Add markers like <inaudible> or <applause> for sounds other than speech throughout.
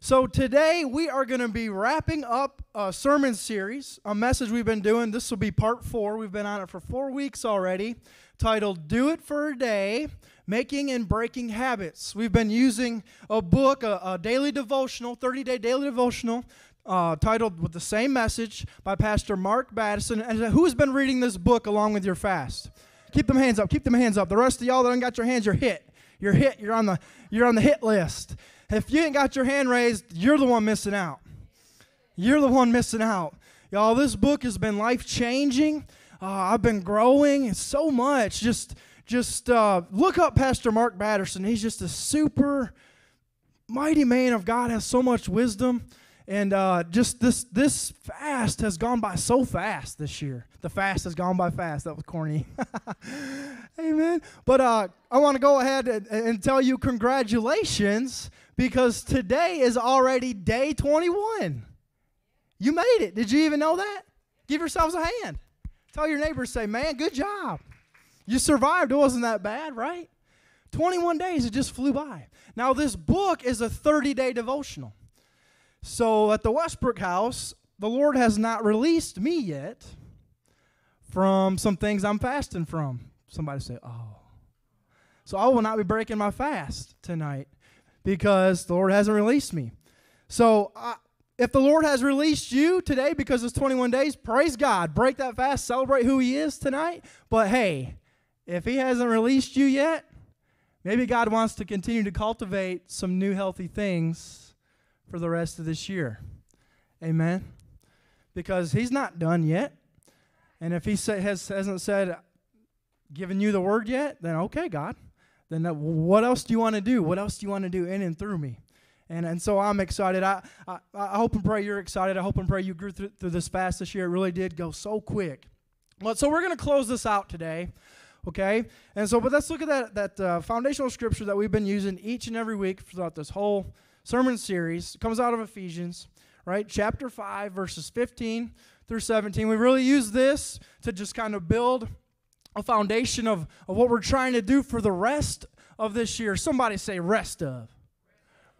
So today we are going to be wrapping up a sermon series, a message we've been doing. This will be part four. We've been on it for four weeks already, titled Do It for a Day Making and Breaking Habits. We've been using a book, a, a daily devotional, 30 day daily devotional. Uh, titled with the same message by Pastor Mark Batterson. And who's been reading this book along with your fast? Keep them hands up. Keep them hands up. The rest of y'all that ain't got your hands, you're hit. You're hit. You're on the you're on the hit list. If you ain't got your hand raised, you're the one missing out. You're the one missing out. Y'all, this book has been life changing. Uh, I've been growing so much. Just, just uh, look up Pastor Mark Batterson. He's just a super mighty man of God. Has so much wisdom, and uh, just this this fast has gone by so fast this year. The fast has gone by fast. That was corny. <laughs> Amen. But uh, I want to go ahead and, and tell you congratulations because today is already day 21. You made it. Did you even know that? Give yourselves a hand. Tell your neighbors, say, man, good job. You survived. It wasn't that bad, right? 21 days, it just flew by. Now, this book is a 30 day devotional. So at the Westbrook house, the Lord has not released me yet from some things I'm fasting from. Somebody say, oh. So I will not be breaking my fast tonight because the Lord hasn't released me. So, if the Lord has released you today because it's 21 days, praise God. Break that fast, celebrate who He is tonight. But hey, if He hasn't released you yet, maybe God wants to continue to cultivate some new healthy things for the rest of this year. Amen. Because He's not done yet. And if He has, hasn't said, given you the word yet, then okay, God then what else do you want to do? What else do you want to do in and through me? And, and so I'm excited. I, I, I hope and pray you're excited. I hope and pray you grew through, through this fast this year. It really did go so quick. Well, so we're going to close this out today, okay? And so, but let's look at that, that uh, foundational scripture that we've been using each and every week throughout this whole sermon series. It comes out of Ephesians, right? Chapter 5, verses 15 through 17. We really use this to just kind of build a foundation of, of what we're trying to do for the rest of this year. Somebody say, rest of.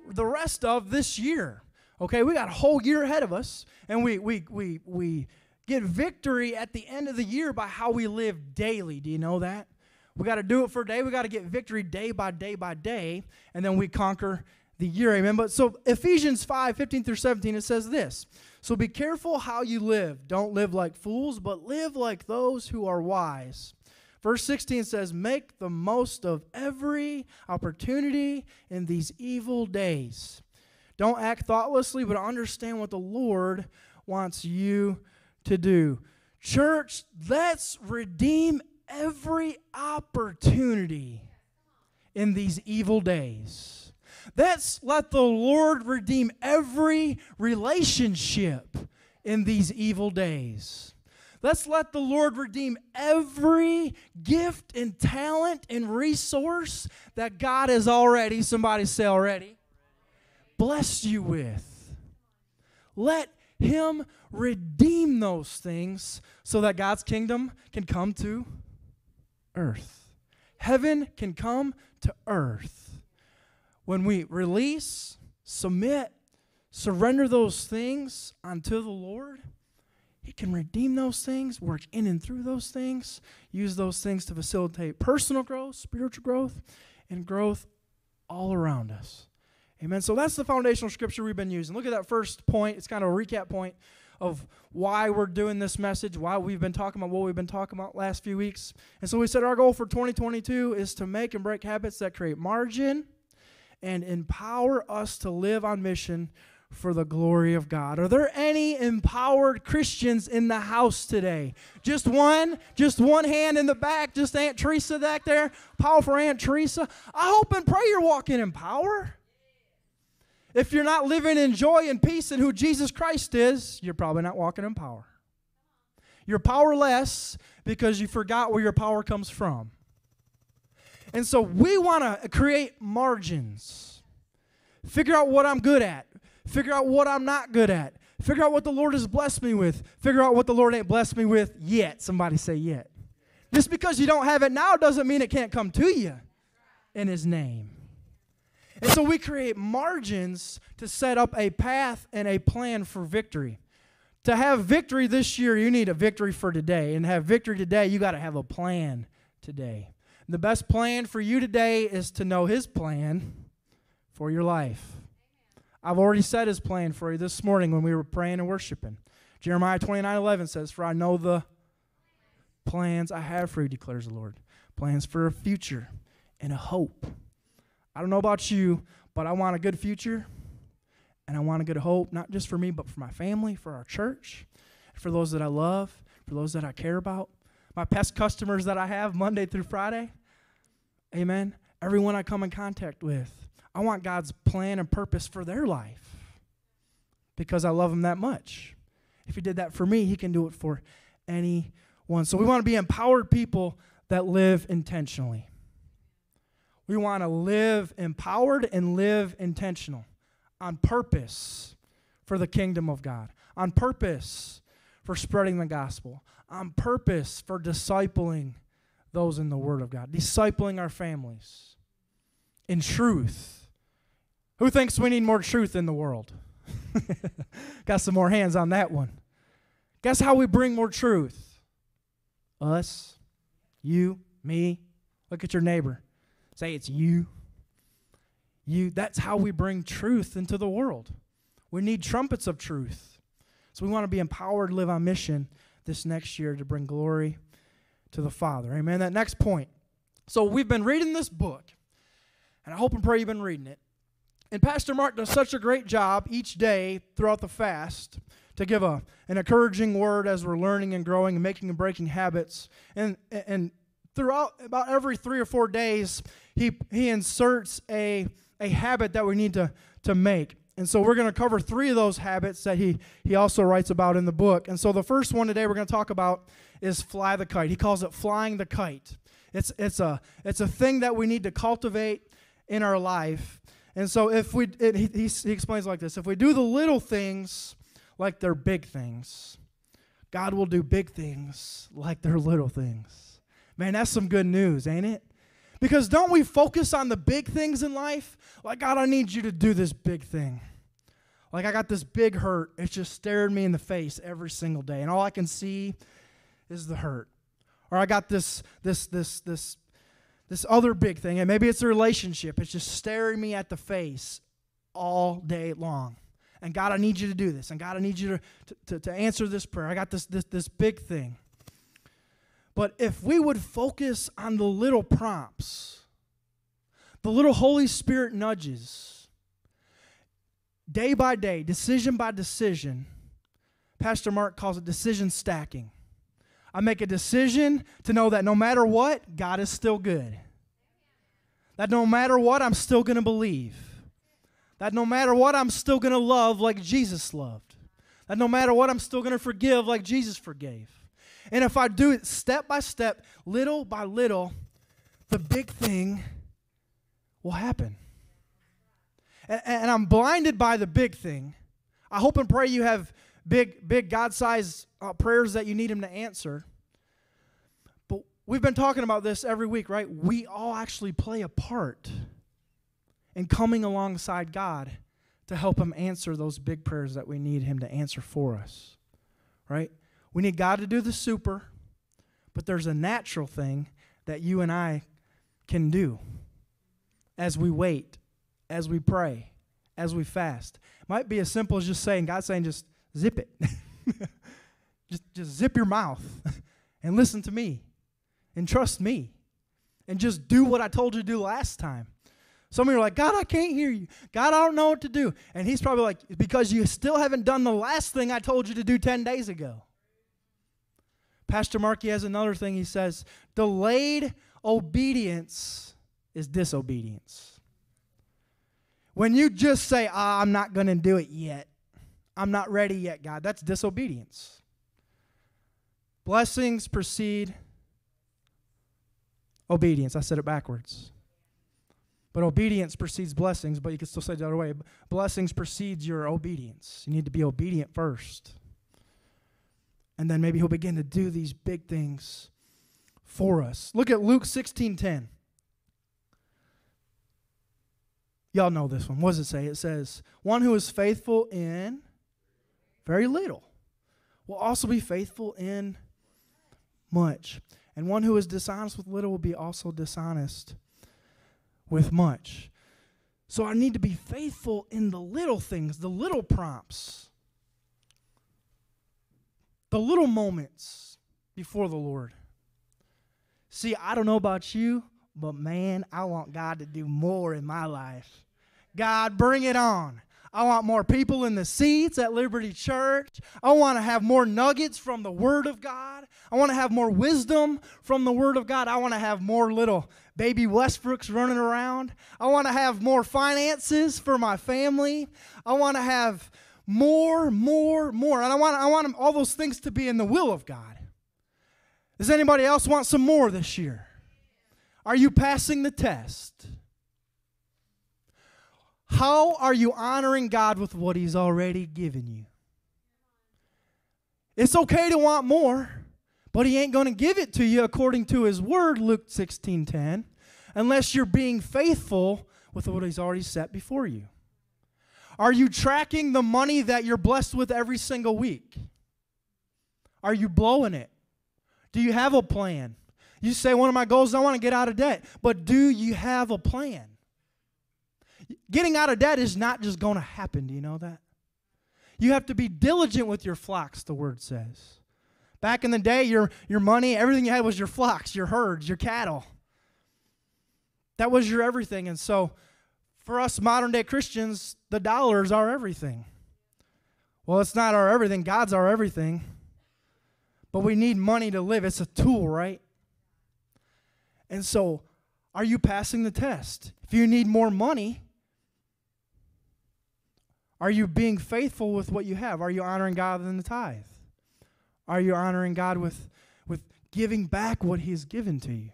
The rest of this year. Okay, we got a whole year ahead of us, and we, we, we, we get victory at the end of the year by how we live daily. Do you know that? We got to do it for a day. We got to get victory day by day by day, and then we conquer the year. Amen. But so Ephesians 5 15 through 17, it says this So be careful how you live. Don't live like fools, but live like those who are wise. Verse 16 says, Make the most of every opportunity in these evil days. Don't act thoughtlessly, but understand what the Lord wants you to do. Church, let's redeem every opportunity in these evil days. Let's let the Lord redeem every relationship in these evil days. Let's let the Lord redeem every gift and talent and resource that God has already, somebody say already, blessed you with. Let Him redeem those things so that God's kingdom can come to earth. Heaven can come to earth. When we release, submit, surrender those things unto the Lord he can redeem those things, work in and through those things, use those things to facilitate personal growth, spiritual growth, and growth all around us. Amen. So that's the foundational scripture we've been using. Look at that first point. It's kind of a recap point of why we're doing this message, why we've been talking about what we've been talking about last few weeks. And so we said our goal for 2022 is to make and break habits that create margin and empower us to live on mission for the glory of God. Are there any empowered Christians in the house today? Just one? Just one hand in the back? Just Aunt Teresa back there? Powerful Aunt Teresa? I hope and pray you're walking in power. If you're not living in joy and peace in who Jesus Christ is, you're probably not walking in power. You're powerless because you forgot where your power comes from. And so we want to create margins. Figure out what I'm good at. Figure out what I'm not good at. Figure out what the Lord has blessed me with. Figure out what the Lord ain't blessed me with yet. Somebody say yet. Just because you don't have it now doesn't mean it can't come to you in His name. And so we create margins to set up a path and a plan for victory. To have victory this year, you need a victory for today. And to have victory today, you got to have a plan today. And the best plan for you today is to know His plan for your life. I've already said His plan for you this morning when we were praying and worshiping. Jeremiah 29 11 says, For I know the plans I have for you, declares the Lord. Plans for a future and a hope. I don't know about you, but I want a good future and I want a good hope, not just for me, but for my family, for our church, for those that I love, for those that I care about, my past customers that I have Monday through Friday. Amen. Everyone I come in contact with. I want God's plan and purpose for their life because I love them that much. If He did that for me, He can do it for anyone. So we want to be empowered people that live intentionally. We want to live empowered and live intentional on purpose for the kingdom of God, on purpose for spreading the gospel, on purpose for discipling those in the Word of God, discipling our families in truth. Who thinks we need more truth in the world? <laughs> Got some more hands on that one. Guess how we bring more truth? Us, you, me. Look at your neighbor. Say it's you. You that's how we bring truth into the world. We need trumpets of truth. So we want to be empowered, live on mission this next year to bring glory to the Father. Amen. That next point. So we've been reading this book, and I hope and pray you've been reading it. And Pastor Mark does such a great job each day throughout the fast to give a, an encouraging word as we're learning and growing and making and breaking habits. And, and throughout about every three or four days, he, he inserts a, a habit that we need to, to make. And so we're going to cover three of those habits that he, he also writes about in the book. And so the first one today we're going to talk about is fly the kite. He calls it flying the kite. It's, it's, a, it's a thing that we need to cultivate in our life. And so if we, it, he, he explains like this if we do the little things like they're big things, God will do big things like they're little things. Man, that's some good news, ain't it? Because don't we focus on the big things in life? Like, God, I need you to do this big thing. Like, I got this big hurt. It's just staring me in the face every single day, and all I can see is the hurt. Or I got this, this, this, this, this other big thing, and maybe it's a relationship. It's just staring me at the face all day long. And God, I need you to do this. And God, I need you to, to, to answer this prayer. I got this, this, this big thing. But if we would focus on the little prompts, the little Holy Spirit nudges, day by day, decision by decision, Pastor Mark calls it decision stacking. I make a decision to know that no matter what, God is still good. That no matter what, I'm still going to believe. That no matter what, I'm still going to love like Jesus loved. That no matter what, I'm still going to forgive like Jesus forgave. And if I do it step by step, little by little, the big thing will happen. And, and I'm blinded by the big thing. I hope and pray you have big, big God sized uh, prayers that you need Him to answer. But we've been talking about this every week, right? We all actually play a part in coming alongside God to help Him answer those big prayers that we need Him to answer for us, right? We need God to do the super, but there's a natural thing that you and I can do as we wait, as we pray, as we fast. It might be as simple as just saying, God saying, just zip it. <laughs> just, just zip your mouth <laughs> and listen to me and trust me and just do what I told you to do last time. Some of you are like, God, I can't hear you. God, I don't know what to do. And he's probably like, because you still haven't done the last thing I told you to do 10 days ago. Pastor Markey has another thing he says delayed obedience is disobedience. When you just say, ah, I'm not going to do it yet, I'm not ready yet, God, that's disobedience. Blessings precede obedience. I said it backwards. But obedience precedes blessings, but you can still say it the other way. Blessings precedes your obedience. You need to be obedient first. And then maybe he'll begin to do these big things for us. Look at Luke 16:10. Y'all know this one. What does it say? It says, One who is faithful in very little will also be faithful in much. And one who is dishonest with little will be also dishonest with much. So I need to be faithful in the little things, the little prompts, the little moments before the Lord. See, I don't know about you, but man, I want God to do more in my life. God, bring it on. I want more people in the seats at Liberty Church. I want to have more nuggets from the Word of God. I want to have more wisdom from the Word of God. I want to have more little baby Westbrooks running around. I want to have more finances for my family. I want to have more, more, more. And I want, I want all those things to be in the will of God. Does anybody else want some more this year? Are you passing the test? How are you honoring God with what He's already given you? It's okay to want more, but He ain't going to give it to you according to His word, Luke 16 10, unless you're being faithful with what He's already set before you. Are you tracking the money that you're blessed with every single week? Are you blowing it? Do you have a plan? You say, one of my goals I want to get out of debt, but do you have a plan? Getting out of debt is not just going to happen. Do you know that? You have to be diligent with your flocks, the word says. Back in the day, your, your money, everything you had was your flocks, your herds, your cattle. That was your everything. And so, for us modern day Christians, the dollar is our everything. Well, it's not our everything, God's our everything. But we need money to live. It's a tool, right? And so, are you passing the test? If you need more money, are you being faithful with what you have? Are you honoring God in the tithe? Are you honoring God with, with giving back what He's given to you?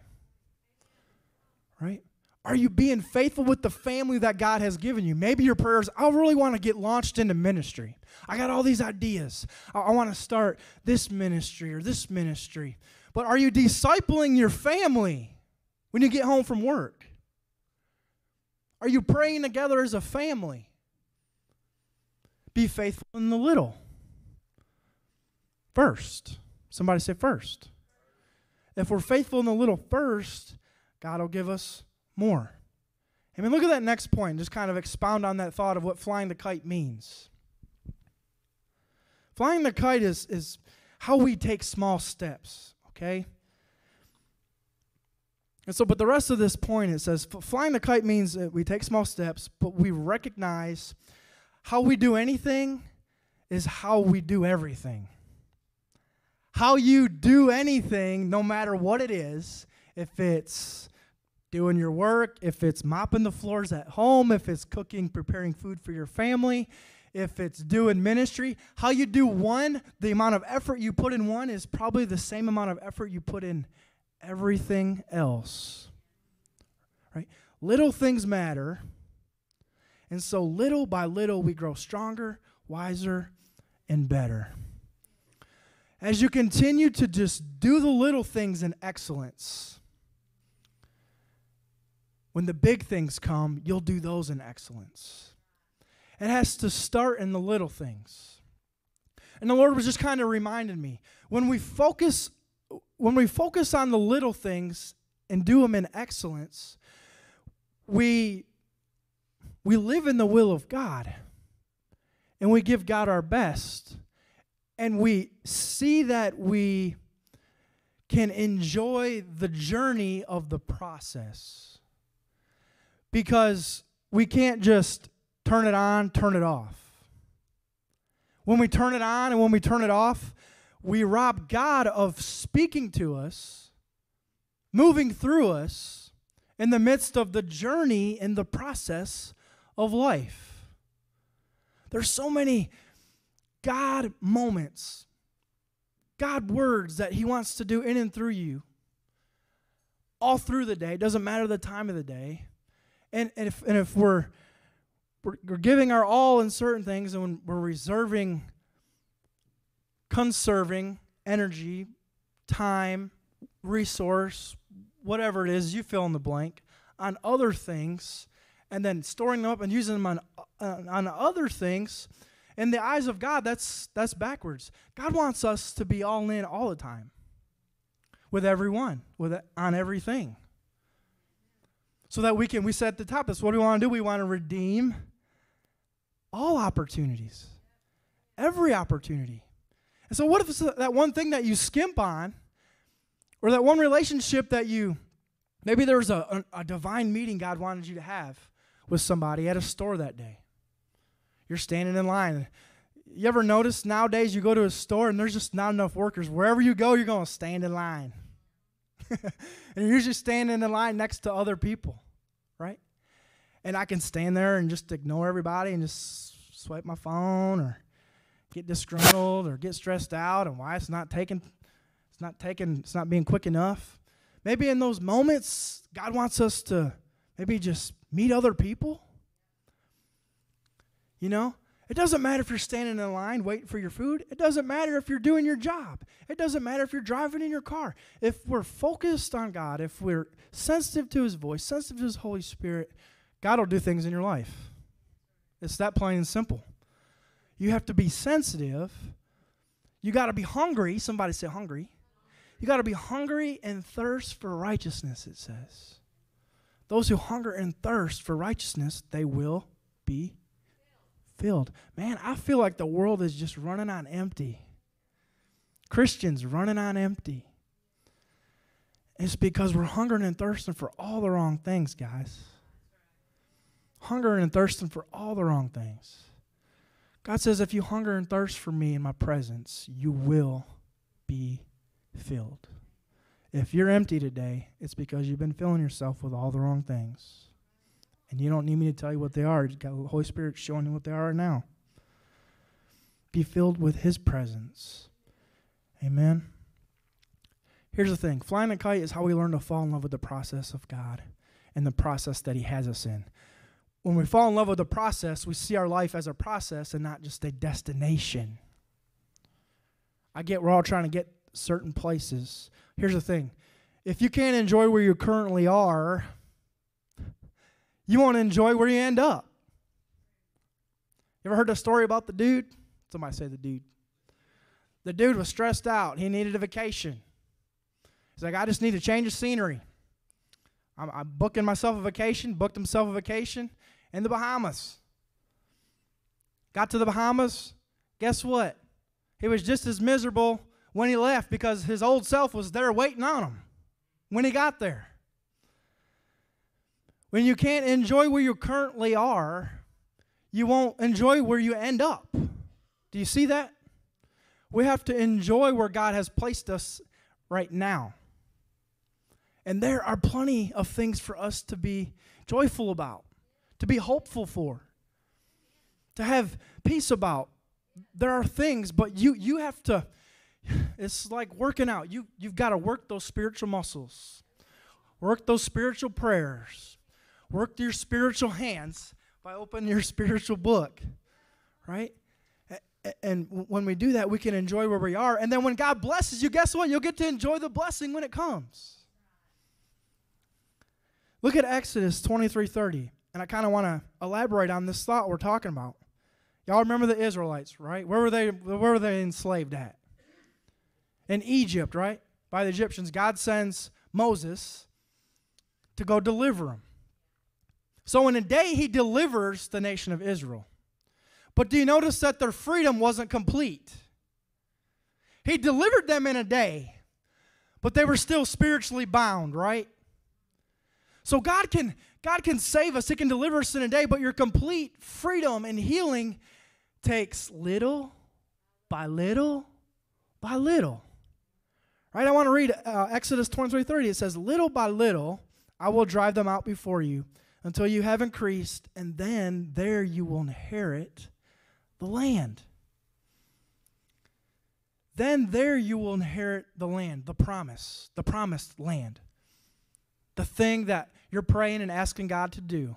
Right? Are you being faithful with the family that God has given you? Maybe your prayers, I really want to get launched into ministry. I got all these ideas. I, I want to start this ministry or this ministry. But are you discipling your family when you get home from work? Are you praying together as a family? Be faithful in the little. First. Somebody say first. If we're faithful in the little first, God will give us more. I mean, look at that next point. Just kind of expound on that thought of what flying the kite means. Flying the kite is, is how we take small steps, okay? And so, but the rest of this point, it says flying the kite means that we take small steps, but we recognize how we do anything is how we do everything. How you do anything, no matter what it is, if it's doing your work, if it's mopping the floors at home, if it's cooking, preparing food for your family, if it's doing ministry, how you do one, the amount of effort you put in one is probably the same amount of effort you put in everything else. Right? Little things matter and so, little by little, we grow stronger, wiser, and better. As you continue to just do the little things in excellence, when the big things come, you'll do those in excellence. It has to start in the little things. And the Lord was just kind of reminding me when we focus when we focus on the little things and do them in excellence, we we live in the will of God and we give God our best and we see that we can enjoy the journey of the process because we can't just turn it on, turn it off. When we turn it on and when we turn it off, we rob God of speaking to us, moving through us in the midst of the journey and the process of life. There's so many God moments, God words that He wants to do in and through you all through the day. It doesn't matter the time of the day. And, and, if, and if we're, we're, we're giving our all in certain things and we're reserving, conserving energy, time, resource, whatever it is, you fill in the blank, on other things, and then storing them up and using them on, uh, on other things, in the eyes of God, that's, that's backwards. God wants us to be all in all the time with everyone, with on everything. So that we can, we said at the top, that's what we want to do. We want to redeem all opportunities, every opportunity. And so, what if it's that one thing that you skimp on, or that one relationship that you, maybe there was a, a, a divine meeting God wanted you to have with somebody at a store that day? You're standing in line. You ever notice nowadays you go to a store and there's just not enough workers? Wherever you go, you're going to stand in line. <laughs> and you're usually standing in line next to other people, right? And I can stand there and just ignore everybody and just swipe my phone or get disgruntled or get stressed out and why it's not taking it's not taking it's not being quick enough. Maybe in those moments God wants us to maybe just meet other people you know? It doesn't matter if you're standing in line waiting for your food. It doesn't matter if you're doing your job. It doesn't matter if you're driving in your car. If we're focused on God, if we're sensitive to His voice, sensitive to His Holy Spirit, God will do things in your life. It's that plain and simple. You have to be sensitive. You got to be hungry. Somebody say hungry. You got to be hungry and thirst for righteousness, it says. Those who hunger and thirst for righteousness, they will be filled. Man, I feel like the world is just running on empty. Christians running on empty. It's because we're hungering and thirsting for all the wrong things, guys. Hungering and thirsting for all the wrong things. God says, if you hunger and thirst for me in my presence, you will be filled. If you're empty today, it's because you've been filling yourself with all the wrong things. And you don't need me to tell you what they are. The Holy Spirit showing you what they are now. Be filled with His presence. Amen. Here's the thing flying a kite is how we learn to fall in love with the process of God and the process that He has us in. When we fall in love with the process, we see our life as a process and not just a destination. I get we're all trying to get certain places. Here's the thing if you can't enjoy where you currently are, you won't enjoy where you end up. You ever heard the story about the dude? Somebody say the dude. The dude was stressed out. He needed a vacation. He's like, I just need to change of scenery. I'm, I'm booking myself a vacation, booked himself a vacation in the Bahamas. Got to the Bahamas. Guess what? He was just as miserable when he left because his old self was there waiting on him when he got there. When you can't enjoy where you currently are, you won't enjoy where you end up. Do you see that? We have to enjoy where God has placed us right now. And there are plenty of things for us to be joyful about, to be hopeful for, to have peace about. There are things, but you you have to it's like working out. You you've got to work those spiritual muscles. Work those spiritual prayers. Work your spiritual hands by opening your <laughs> spiritual book, right? And when we do that, we can enjoy where we are. And then when God blesses you, guess what? You'll get to enjoy the blessing when it comes. Look at Exodus 23 30. And I kind of want to elaborate on this thought we're talking about. Y'all remember the Israelites, right? Where were they where were they enslaved at? In Egypt, right? By the Egyptians. God sends Moses to go deliver them. So in a day, he delivers the nation of Israel. But do you notice that their freedom wasn't complete? He delivered them in a day, but they were still spiritually bound, right? So God can God can save us, He can deliver us in a day, but your complete freedom and healing takes little by little by little. Right? I want to read uh, Exodus 23 30. It says, Little by little I will drive them out before you until you have increased, and then there you will inherit the land. Then there you will inherit the land, the promise, the promised land. The thing that you're praying and asking God to do.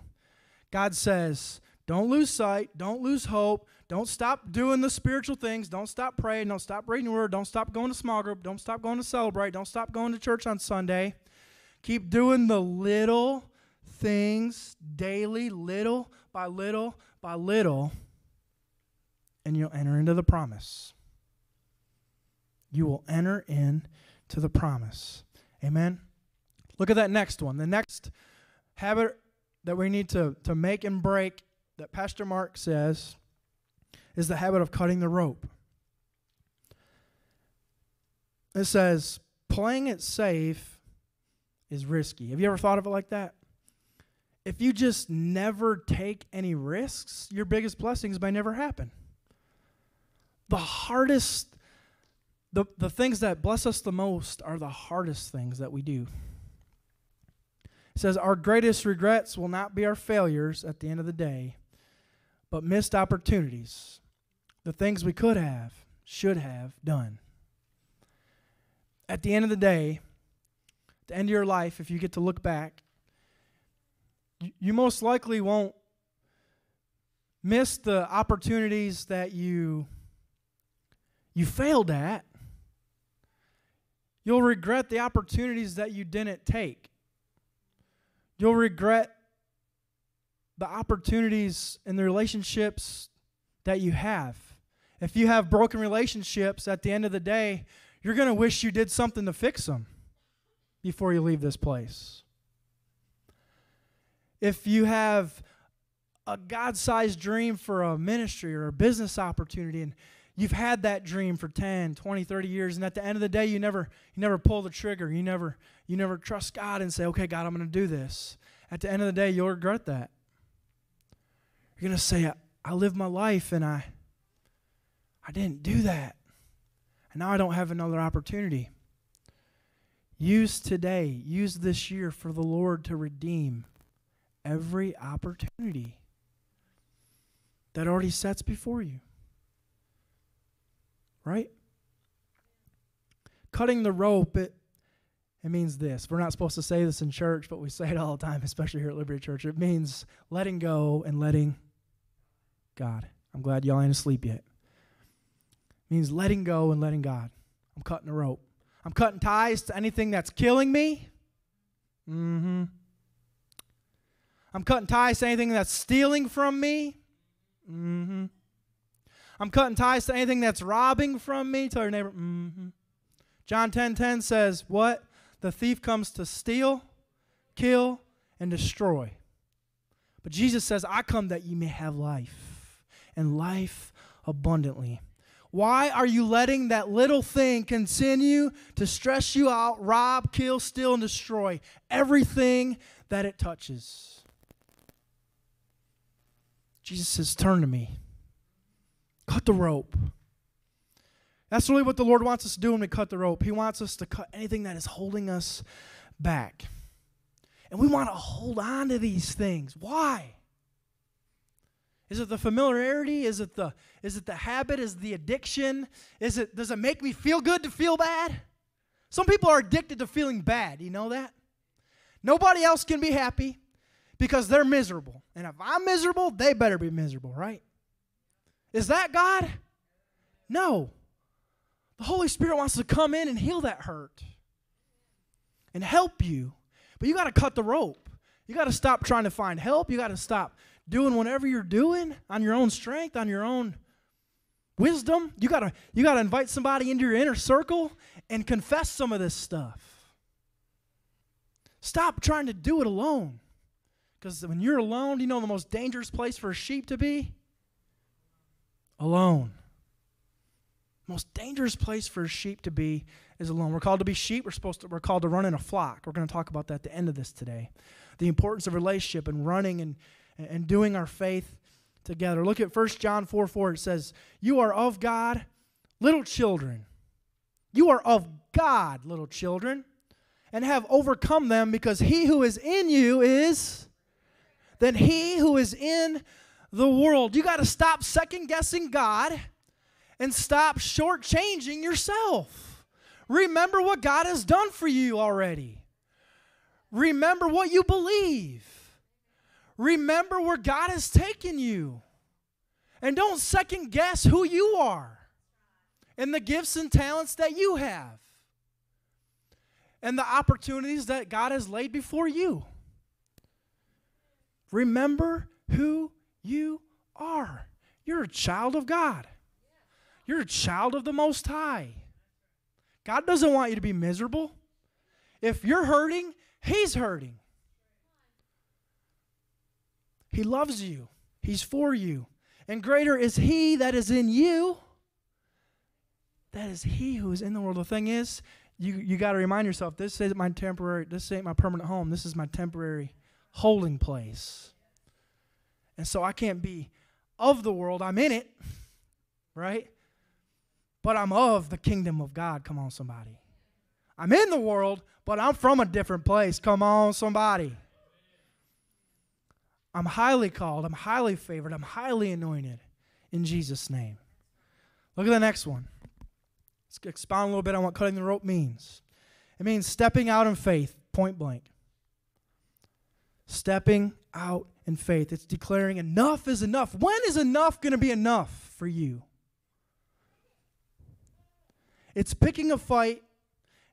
God says, don't lose sight, don't lose hope, don't stop doing the spiritual things, don't stop praying, don't stop reading the word, don't stop going to small group, don't stop going to celebrate, don't stop going to church on Sunday. Keep doing the little things daily, little by little by little, and you'll enter into the promise. You will enter into the promise. Amen. Look at that next one. The next habit that we need to, to make and break that Pastor Mark says is the habit of cutting the rope. It says, playing it safe is risky. Have you ever thought of it like that? If you just never take any risks, your biggest blessings may never happen. The hardest, the, the things that bless us the most are the hardest things that we do. It says, Our greatest regrets will not be our failures at the end of the day, but missed opportunities, the things we could have, should have done. At the end of the day, the end of your life, if you get to look back, you most likely won't miss the opportunities that you you failed at. You'll regret the opportunities that you didn't take. You'll regret the opportunities and the relationships that you have. If you have broken relationships at the end of the day, you're going to wish you did something to fix them before you leave this place. If you have a God sized dream for a ministry or a business opportunity and you've had that dream for 10 20 30 years and at the end of the day you never you never pull the trigger you never you never trust god and say okay god i'm going to do this at the end of the day you'll regret that you're going to say I, I lived my life and i i didn't do that and now i don't have another opportunity use today use this year for the lord to redeem every opportunity that already sets before you right? Cutting the rope, it, it means this. We're not supposed to say this in church, but we say it all the time, <laughs> especially here at Liberty Church. It means letting go and letting God. I'm glad y'all ain't asleep yet. Means letting go and letting God. I'm cutting a rope. I'm cutting ties to anything that's killing me. Mm-hmm. I'm cutting ties to anything that's stealing from me. Mm-hmm. I'm cutting ties to anything that's robbing from me. Tell your neighbor, mm-hmm. John 10 10 says, What? The thief comes to steal, kill, and destroy. But Jesus says, I come that ye may have life, and life abundantly. Why are you letting that little thing continue to stress you out, rob, kill, steal, and destroy everything that it touches? Jesus says, Turn to me. Cut the rope. That's really what the Lord wants us to do when we cut the rope. He wants us to cut anything that is holding us back. And we want to hold on to these things. Why? Is it the familiarity? Is it the is it the habit? Is the addiction? Is it does it make me feel good to feel bad? Some people are addicted to feeling bad. You know that? Nobody else can be happy because they're miserable. And if I'm miserable, they better be miserable, right? Is that God? No. The Holy Spirit wants to come in and heal that hurt and help you. But you got to cut the rope. You got to stop trying to find help. You got to stop doing whatever you're doing on your own strength, on your own wisdom. You got to you got to invite somebody into your inner circle and confess some of this stuff. Stop trying to do it alone. Cuz when you're alone, you know the most dangerous place for a sheep to be? alone. Most dangerous place for a sheep to be is alone. We're called to be sheep. We're supposed to, we're called to run in a flock. We're going to talk about that at the end of this today. The importance of relationship and running and, and doing our faith together. Look at 1 John 4 4. It says, You are of God, little children. You are of God, little children, and have overcome them because he who is in you is than he who is in the world. You got to stop second guessing God and stop shortchanging yourself. Remember what God has done for you already. Remember what you believe. Remember where God has taken you. And don't second guess who you are and the gifts and talents that you have and the opportunities that God has laid before you. Remember who you are. You're a child of God. You're a child of the Most High. God doesn't want you to be miserable. If you're hurting, He's hurting. He loves you, He's for you. And greater is He that is in you. That is He who is in the world. The thing is, you, you got to remind yourself this isn't my temporary, this ain't my permanent home. This is my temporary holding place. And so I can't be of the world. I'm in it, right? But I'm of the kingdom of God. Come on, somebody. I'm in the world, but I'm from a different place. Come on, somebody. I'm highly called. I'm highly favored. I'm highly anointed in Jesus' name. Look at the next one. Let's expound a little bit on what cutting the rope means. It means stepping out in faith, point blank. Stepping out in faith. It's declaring enough is enough. When is enough going to be enough for you? It's picking a fight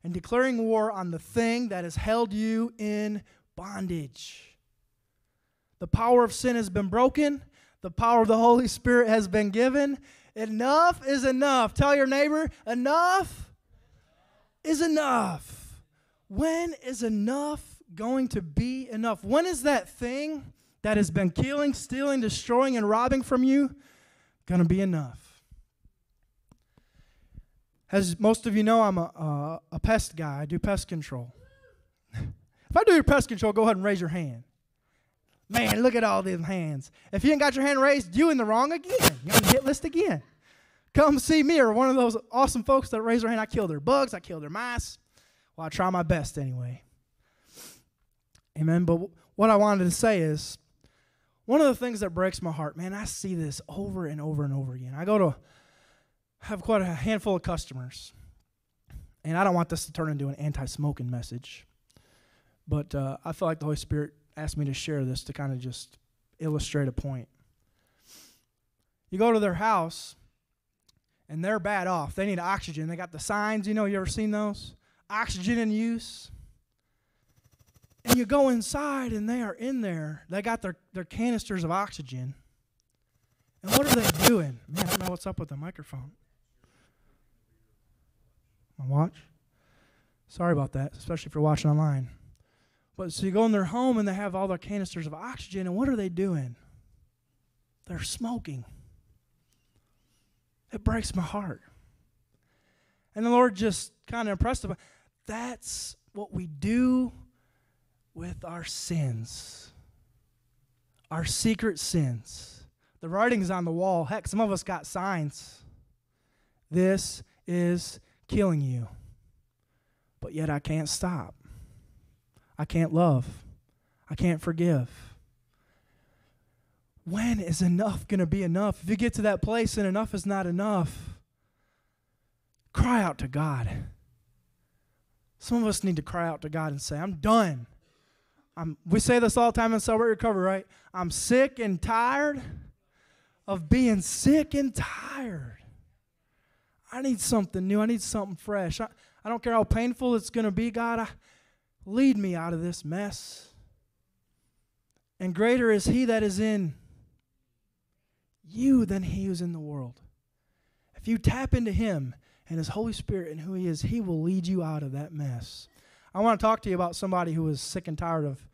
and declaring war on the thing that has held you in bondage. The power of sin has been broken. The power of the Holy Spirit has been given. Enough is enough. Tell your neighbor, enough is enough. When is enough going to be enough? When is that thing that has been killing, stealing, destroying, and robbing from you going to be enough? As most of you know, I'm a, uh, a pest guy. I do pest control. <laughs> if I do your pest control, go ahead and raise your hand. Man, look at all these hands. If you ain't got your hand raised, you in the wrong again. You're on the hit list again. Come see me or one of those awesome folks that raise their hand. I kill their bugs, I kill their mice. Well, I try my best anyway. Amen. But what I wanted to say is one of the things that breaks my heart, man, I see this over and over and over again. I go to have quite a handful of customers, and I don't want this to turn into an anti smoking message, but uh, I feel like the Holy Spirit asked me to share this to kind of just illustrate a point. You go to their house, and they're bad off. They need oxygen. They got the signs, you know, you ever seen those? Oxygen in use. And you go inside, and they are in there. They got their, their canisters of oxygen. And what are they doing? Man, I don't know what's up with the microphone. My watch? Sorry about that, especially if you're watching online. But so you go in their home and they have all their canisters of oxygen, and what are they doing? They're smoking. It breaks my heart. And the Lord just kind of impressed upon that's what we do with our sins, our secret sins. The writing's on the wall. Heck, some of us got signs. This is killing you. But yet I can't stop. I can't love. I can't forgive. When is enough going to be enough? If you get to that place and enough is not enough, cry out to God. Some of us need to cry out to God and say, I'm done. I'm, we say this all the time in Celebrate Recovery, right? I'm sick and tired of being sick and tired. I need something new. I need something fresh. I, I don't care how painful it's going to be, God. I, Lead me out of this mess. And greater is he that is in you than he who's in the world. If you tap into him and his Holy Spirit and who he is, he will lead you out of that mess. I want to talk to you about somebody who is sick and tired of,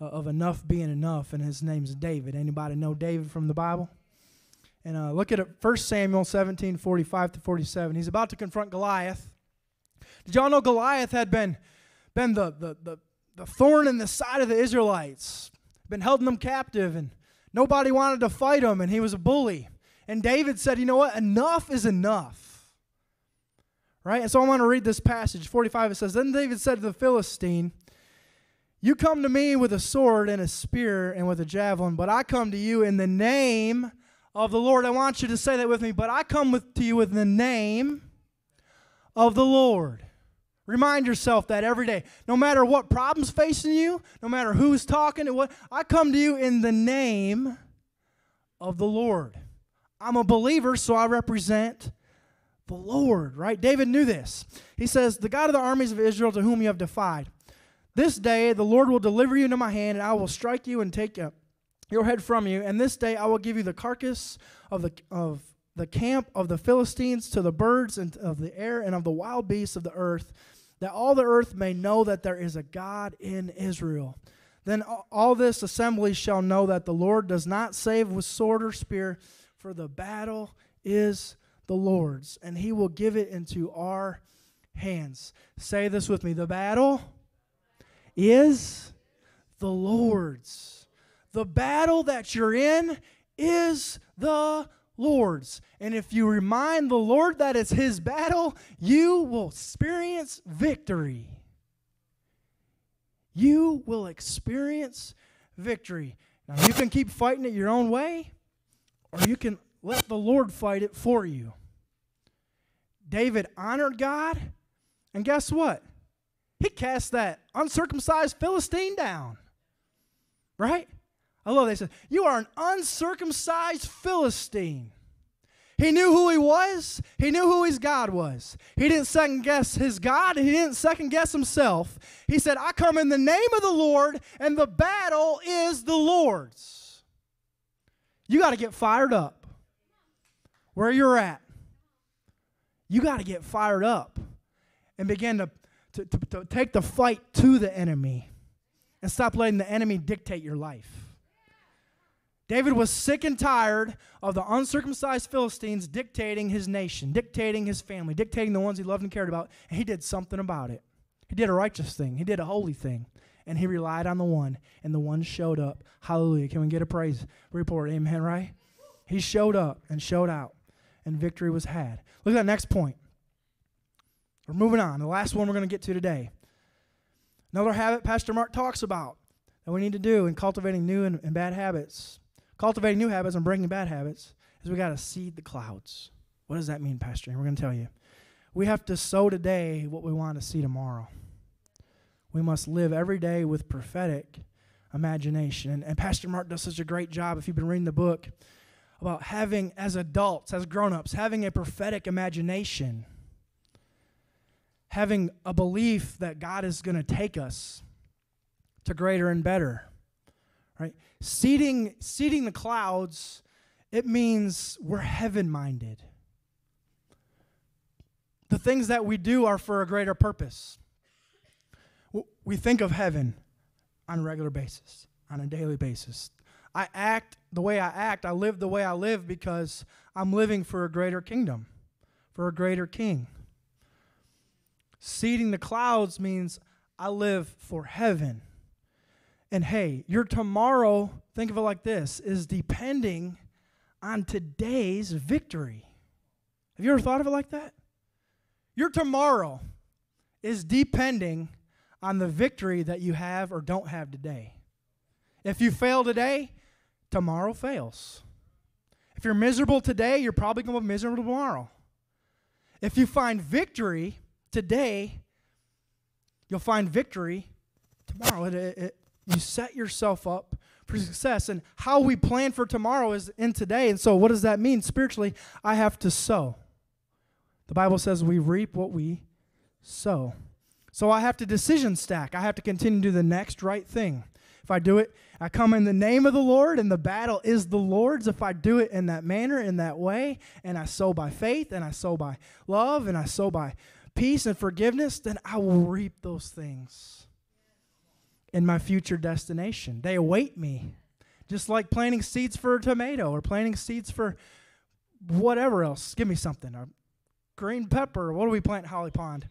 uh, of enough being enough, and his name's David. Anybody know David from the Bible? And uh, look at it, 1 Samuel 17, 45 to 47. He's about to confront Goliath. Did y'all know Goliath had been been the, the, the, the thorn in the side of the Israelites, been holding them captive, and nobody wanted to fight him, and he was a bully. And David said, You know what? Enough is enough. Right? And so I want to read this passage. 45 it says, Then David said to the Philistine, You come to me with a sword and a spear and with a javelin, but I come to you in the name of the Lord. I want you to say that with me, but I come with, to you with the name of the Lord. Remind yourself that every day. No matter what problems facing you, no matter who's talking and what, I come to you in the name of the Lord. I'm a believer, so I represent the Lord, right? David knew this. He says, The God of the armies of Israel to whom you have defied. This day the Lord will deliver you into my hand, and I will strike you and take you your head from you, and this day I will give you the carcass of the of the camp of the Philistines to the birds and of the air and of the wild beasts of the earth, that all the earth may know that there is a God in Israel. Then all this assembly shall know that the Lord does not save with sword or spear, for the battle is the Lord's, and he will give it into our hands. Say this with me the battle is the Lord's. The battle that you're in is the Lord's. And if you remind the Lord that it's His battle, you will experience victory. You will experience victory. Now, you can keep fighting it your own way, or you can let the Lord fight it for you. David honored God, and guess what? He cast that uncircumcised Philistine down. Right? I love they said, You are an uncircumcised Philistine. He knew who he was. He knew who his God was. He didn't second guess his God. He didn't second guess himself. He said, I come in the name of the Lord, and the battle is the Lord's. You got to get fired up where you're at. You got to get fired up and begin to, to, to, to take the fight to the enemy and stop letting the enemy dictate your life. David was sick and tired of the uncircumcised Philistines dictating his nation, dictating his family, dictating the ones he loved and cared about, and he did something about it. He did a righteous thing, he did a holy thing, and he relied on the one, and the one showed up. Hallelujah. Can we get a praise report? Amen, right? He showed up and showed out, and victory was had. Look at that next point. We're moving on. The last one we're going to get to today. Another habit Pastor Mark talks about that we need to do in cultivating new and, and bad habits Cultivating new habits and breaking bad habits is we got to seed the clouds. What does that mean, Pastor? And we're going to tell you. We have to sow today what we want to see tomorrow. We must live every day with prophetic imagination. And, and Pastor Mark does such a great job, if you've been reading the book, about having, as adults, as grown ups, having a prophetic imagination, having a belief that God is going to take us to greater and better. Right? Seeding, seeding the clouds, it means we're heaven minded. The things that we do are for a greater purpose. We think of heaven on a regular basis, on a daily basis. I act the way I act, I live the way I live because I'm living for a greater kingdom, for a greater king. Seeding the clouds means I live for heaven. And hey, your tomorrow, think of it like this, is depending on today's victory. Have you ever thought of it like that? Your tomorrow is depending on the victory that you have or don't have today. If you fail today, tomorrow fails. If you're miserable today, you're probably going to be miserable tomorrow. If you find victory today, you'll find victory tomorrow. It, it, you set yourself up for success. And how we plan for tomorrow is in today. And so, what does that mean spiritually? I have to sow. The Bible says we reap what we sow. So, I have to decision stack. I have to continue to do the next right thing. If I do it, I come in the name of the Lord, and the battle is the Lord's. If I do it in that manner, in that way, and I sow by faith, and I sow by love, and I sow by peace and forgiveness, then I will reap those things in my future destination. They await me. Just like planting seeds for a tomato or planting seeds for whatever else. Give me something. A green pepper. What do we plant Holly Pond?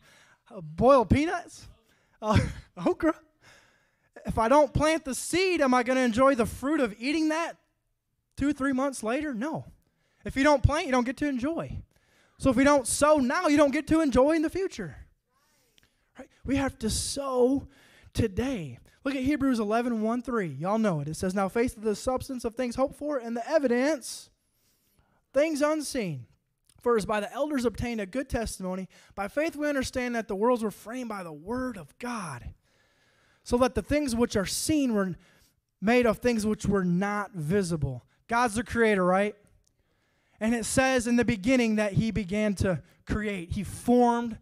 Uh, boiled peanuts? Uh, <laughs> okra? If I don't plant the seed, am I going to enjoy the fruit of eating that two, three months later? No. If you don't plant, you don't get to enjoy. So if we don't sow now, you don't get to enjoy in the future. Right? We have to sow today. Look at Hebrews 11, 1 3. Y'all know it. It says, Now faith is the substance of things hoped for, and the evidence, things unseen. For as by the elders obtained a good testimony, by faith we understand that the worlds were framed by the word of God, so that the things which are seen were made of things which were not visible. God's the creator, right? And it says in the beginning that he began to create. He formed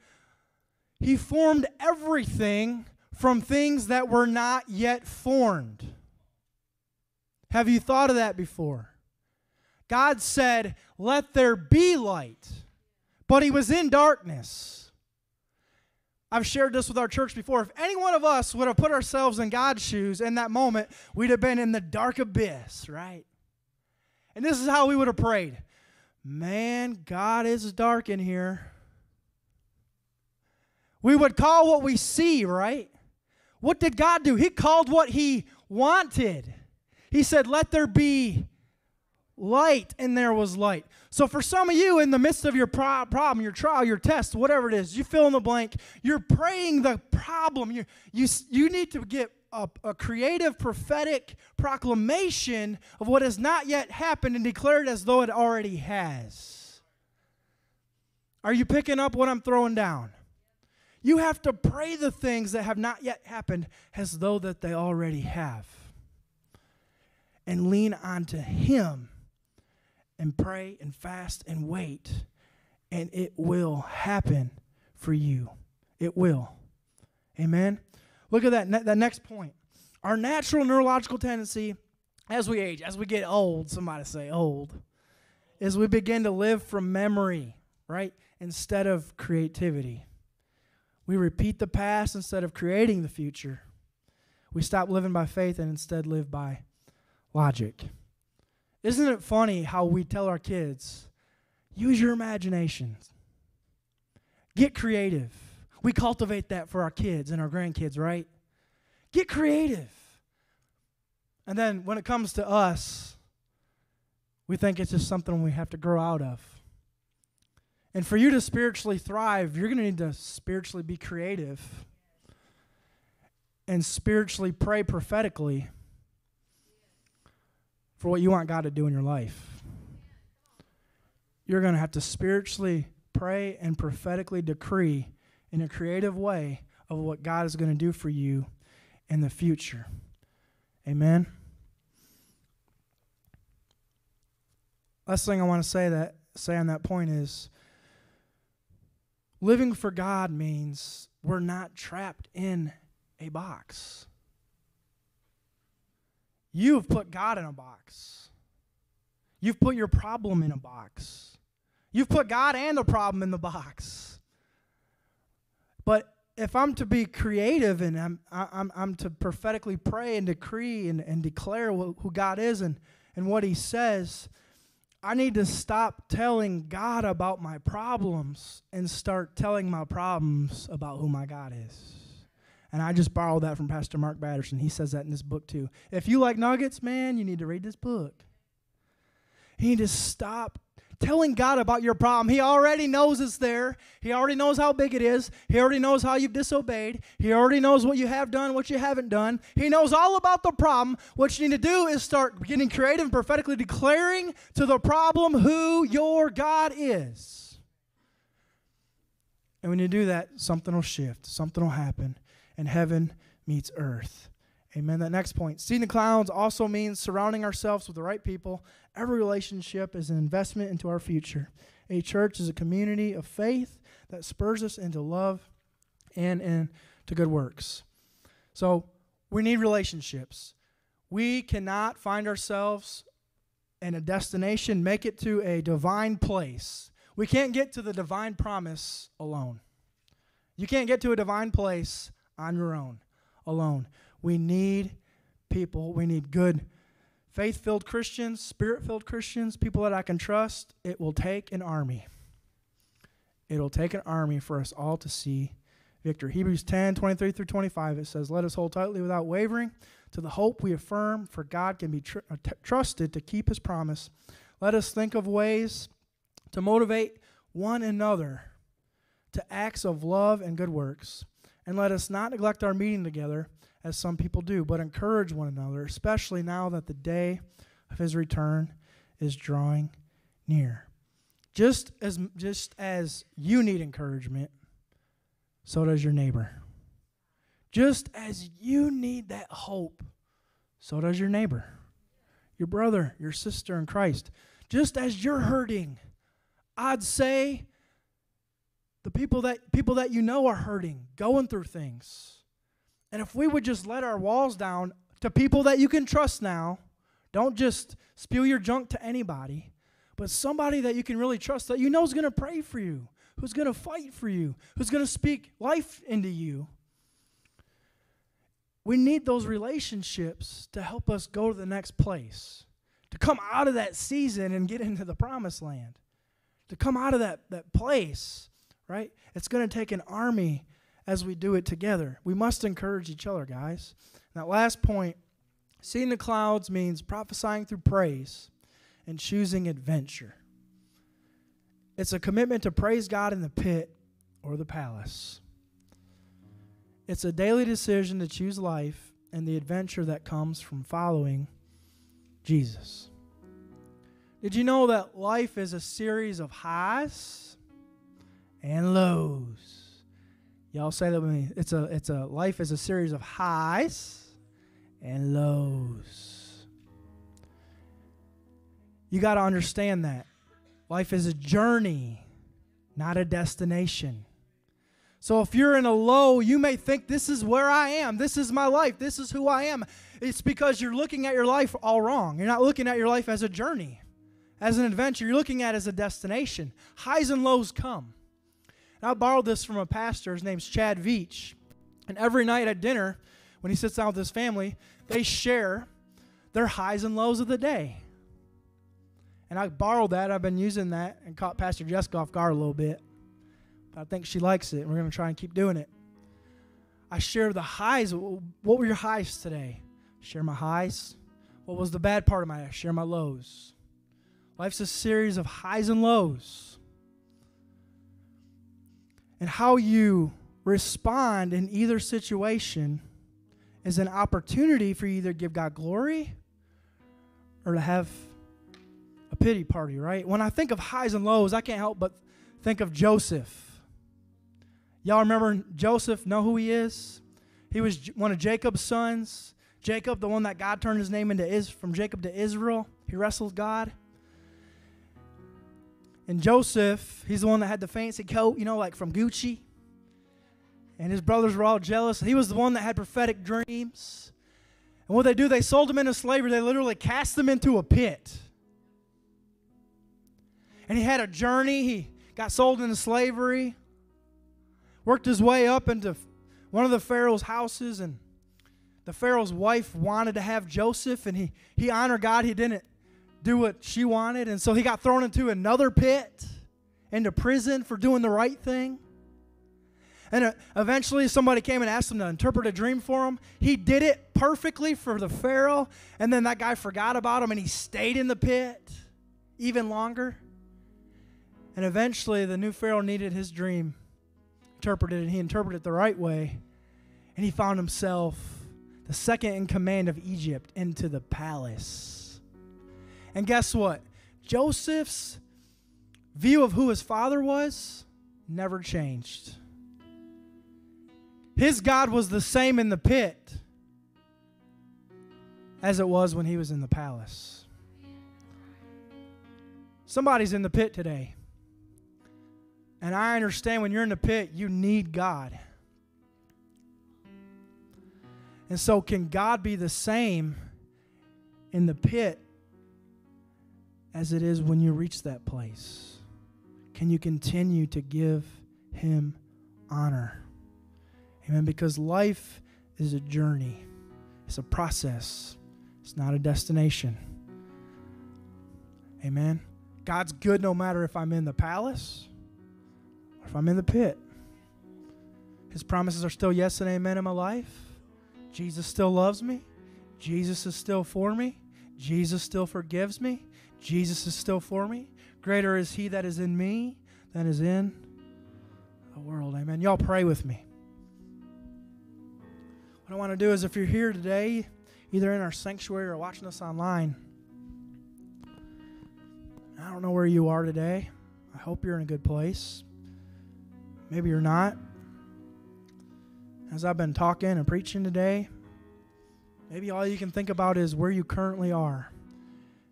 he formed everything from things that were not yet formed. Have you thought of that before? God said, Let there be light, but he was in darkness. I've shared this with our church before. If any one of us would have put ourselves in God's shoes in that moment, we'd have been in the dark abyss, right? And this is how we would have prayed Man, God is dark in here. We would call what we see, right? What did God do? He called what He wanted. He said, Let there be light, and there was light. So, for some of you, in the midst of your pro- problem, your trial, your test, whatever it is, you fill in the blank, you're praying the problem. You, you, you need to get a, a, creative prophetic proclamation of what has not yet happened and declare it as though it already has. Are you picking up what I'm throwing down? You have to pray the things that have not yet happened as though that they already have. And lean onto him and pray and fast and wait and it will happen for you. It will. Amen. Look at that, ne- that next point. Our natural neurological tendency as we age, as we get old, somebody say old, is we begin to live from memory, right? Instead of creativity. We repeat the past instead of creating the future. We stop living by faith and instead live by logic. Isn't it funny how we tell our kids, use your imagination, get creative? We cultivate that for our kids and our grandkids, right? Get creative. And then when it comes to us, we think it's just something we have to grow out of. And for you to spiritually thrive, you're going to need to spiritually be creative and spiritually pray prophetically for what you want God to do in your life. You're going to have to spiritually pray and prophetically decree in a creative way of what God is going to do for you in the future. Amen. Last thing I want to say that say on that point is living for God means we're not trapped in a box. You've put God in a box. You've put your problem in a box. You've put God and the problem in the box. But if I'm to be creative and I'm, I'm, I'm to prophetically pray and decree and, and declare who God is and, and what He says, I need to stop telling God about my problems and start telling my problems about who my God is. And I just borrowed that from Pastor Mark Batterson. He says that in his book too. If you like nuggets, man, you need to read this book. You need to stop telling God about your problem. He already knows it's there. He already knows how big it is. He already knows how you've disobeyed. He already knows what you have done, what you haven't done. He knows all about the problem. What you need to do is start getting creative and prophetically declaring to the problem who your God is. And when you do that, something will shift, something will happen, and heaven meets earth. Amen. That next point. Seeing the clouds also means surrounding ourselves with the right people. Every relationship is an investment into our future. A church is a community of faith that spurs us into love and into good works. So we need relationships. We cannot find ourselves in a destination, make it to a divine place. We can't get to the divine promise alone. You can't get to a divine place on your own, alone. We need people. We need good, faith filled Christians, spirit filled Christians, people that I can trust. It will take an army. It'll take an army for us all to see victory. Hebrews 10 23 through 25, it says, Let us hold tightly without wavering to the hope we affirm, for God can be tr- uh, t- trusted to keep his promise. Let us think of ways to motivate one another to acts of love and good works. And let us not neglect our meeting together as some people do, but encourage one another, especially now that the day of his return is drawing near. Just as just as you need encouragement, so does your neighbor. Just as you need that hope, so does your neighbor, your brother, your sister in Christ. Just as you're hurting, I'd say the people that people that you know are hurting, going through things. And if we would just let our walls down to people that you can trust now, Don't just spew your junk to anybody, but somebody that you can really trust that you know is going to pray for you, who's going to fight for you, who's going to speak life into you. We need those relationships to help us go to the next place, to come out of that season and get into the promised land, to come out of that, that place, right? It's going to take an army as we do it together. We must encourage each other, guys. that last point seeing the clouds means prophesying through praise and choosing adventure. It's a commitment to praise God in the pit or the palace. It's a daily decision to choose life and the adventure that comes from following Jesus. Did you know that life is a series of highs and lows? Y'all say that with me. It's a it's a life is a series of highs and lows. You got to understand that. Life is a journey, not a destination. So if you're in a low, you may think this is where I am. This is my life. This is who I am. It's because you're looking at your life all wrong. You're not looking at your life as a journey, as an adventure. You're looking at it as a destination. Highs and lows come. I borrowed this from a pastor. His name's Chad Veach. And every night at dinner, when he sits down with his family, they share their highs and lows of the day. And I borrowed that. I've been using that and caught Pastor Jessica off guard a little bit. But I think she likes it. And we're going to try and keep doing it. I share the highs. What were your highs today? Share my highs. What was the bad part of my life? Share my lows. Life's a series of highs and lows and how you respond in either situation is an opportunity for you either give God glory or to have a pity party, right? When I think of highs and lows, I can't help but think of Joseph. Y'all remember Joseph? Know who he is? He was one of Jacob's sons. Jacob, the one that God turned his name into is from Jacob to Israel. He wrestled God. And Joseph, he's the one that had the fancy coat, you know, like from Gucci. And his brothers were all jealous. He was the one that had prophetic dreams. And what they do, they sold him into slavery. They literally cast him into a pit. And he had a journey. He got sold into slavery, worked his way up into one of the Pharaoh's houses, and the Pharaoh's wife wanted to have Joseph, and he, he honored God. He didn't do what she wanted. And so he got thrown into another pit, into prison for doing the right thing. And uh, eventually somebody came and asked him to interpret a dream for him. He did it perfectly for the Pharaoh. And then that guy forgot about him and he stayed in the pit even longer. And eventually the new Pharaoh needed his dream interpreted and he interpreted it the right way. And he found himself the second in command of Egypt into the palace. And guess what? Joseph's view of who his father was never changed. His God was the same in the pit as it was when he was in the palace. Somebody's in the pit today. And I understand when you're in the pit, you need God. And so, can God be the same in the pit as it is when you reach that place? Can you continue to give Him honor? Amen. Because life is a journey, it's a process, it's not a destination. Amen. God's good no matter if I'm in the palace or if I'm in the pit. His promises are still yes and amen in my life. Jesus still loves me. Jesus is still for me. Jesus still forgives me. Jesus is still for me. Greater is He that is in me than is in the world. Amen. Y'all pray with me. What I want to do is if you're here today, either in our sanctuary or watching us online, I don't know where you are today. I hope you're in a good place. Maybe you're not. As I've been talking and preaching today, maybe all you can think about is where you currently are.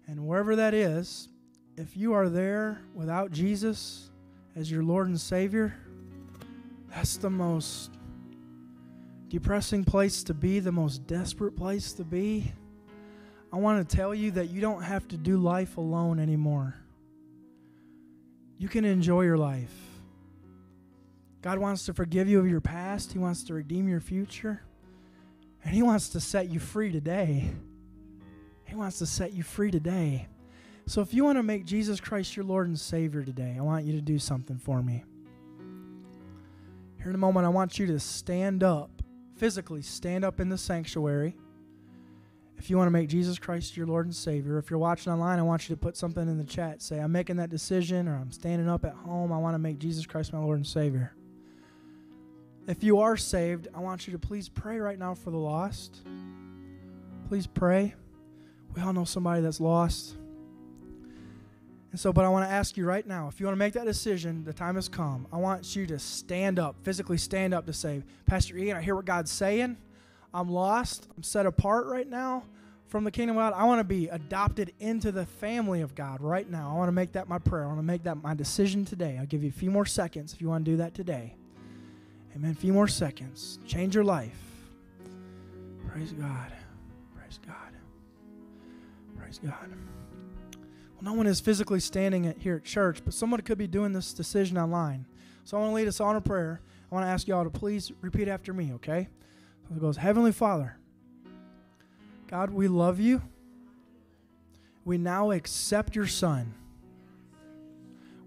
And wherever that is, if you are there without Jesus as your Lord and Savior, that's the most depressing place to be, the most desperate place to be. I want to tell you that you don't have to do life alone anymore. You can enjoy your life. God wants to forgive you of your past, He wants to redeem your future, and He wants to set you free today. He wants to set you free today. So if you want to make Jesus Christ your Lord and Savior today, I want you to do something for me. Here in a moment, I want you to stand up, physically stand up in the sanctuary. If you want to make Jesus Christ your Lord and Savior, if you're watching online, I want you to put something in the chat. Say, I'm making that decision, or I'm standing up at home. I want to make Jesus Christ my Lord and Savior. If you are saved, I want you to please pray right now for the lost. Please pray. We all know somebody that's lost. And so, but I want to ask you right now if you want to make that decision, the time has come. I want you to stand up, physically stand up to say, Pastor Ian, I hear what God's saying. I'm lost. I'm set apart right now from the kingdom of God. I want to be adopted into the family of God right now. I want to make that my prayer. I want to make that my decision today. I'll give you a few more seconds if you want to do that today. Amen. A few more seconds. Change your life. Praise God. Praise God. Praise God. Well, no one is physically standing here at church, but someone could be doing this decision online. So I want to lead us on a prayer. I want to ask you all to please repeat after me, okay? It goes, Heavenly Father, God, we love you. We now accept your Son.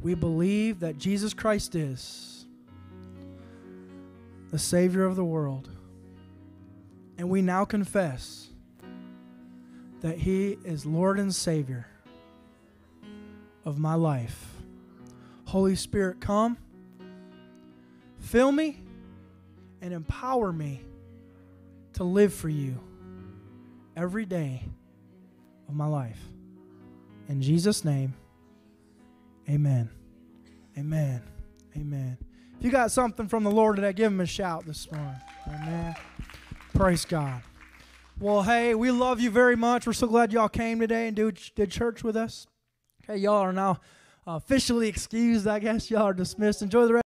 We believe that Jesus Christ is the Savior of the world. And we now confess that He is Lord and Savior of my life. Holy Spirit, come, fill me, and empower me to live for you every day of my life. In Jesus' name, amen. Amen. Amen. If you got something from the Lord today, give him a shout this morning. Amen. Praise God. Well, hey, we love you very much. We're so glad y'all came today and did, did church with us. Okay, y'all are now officially excused, I guess. Y'all are dismissed. Enjoy the rest.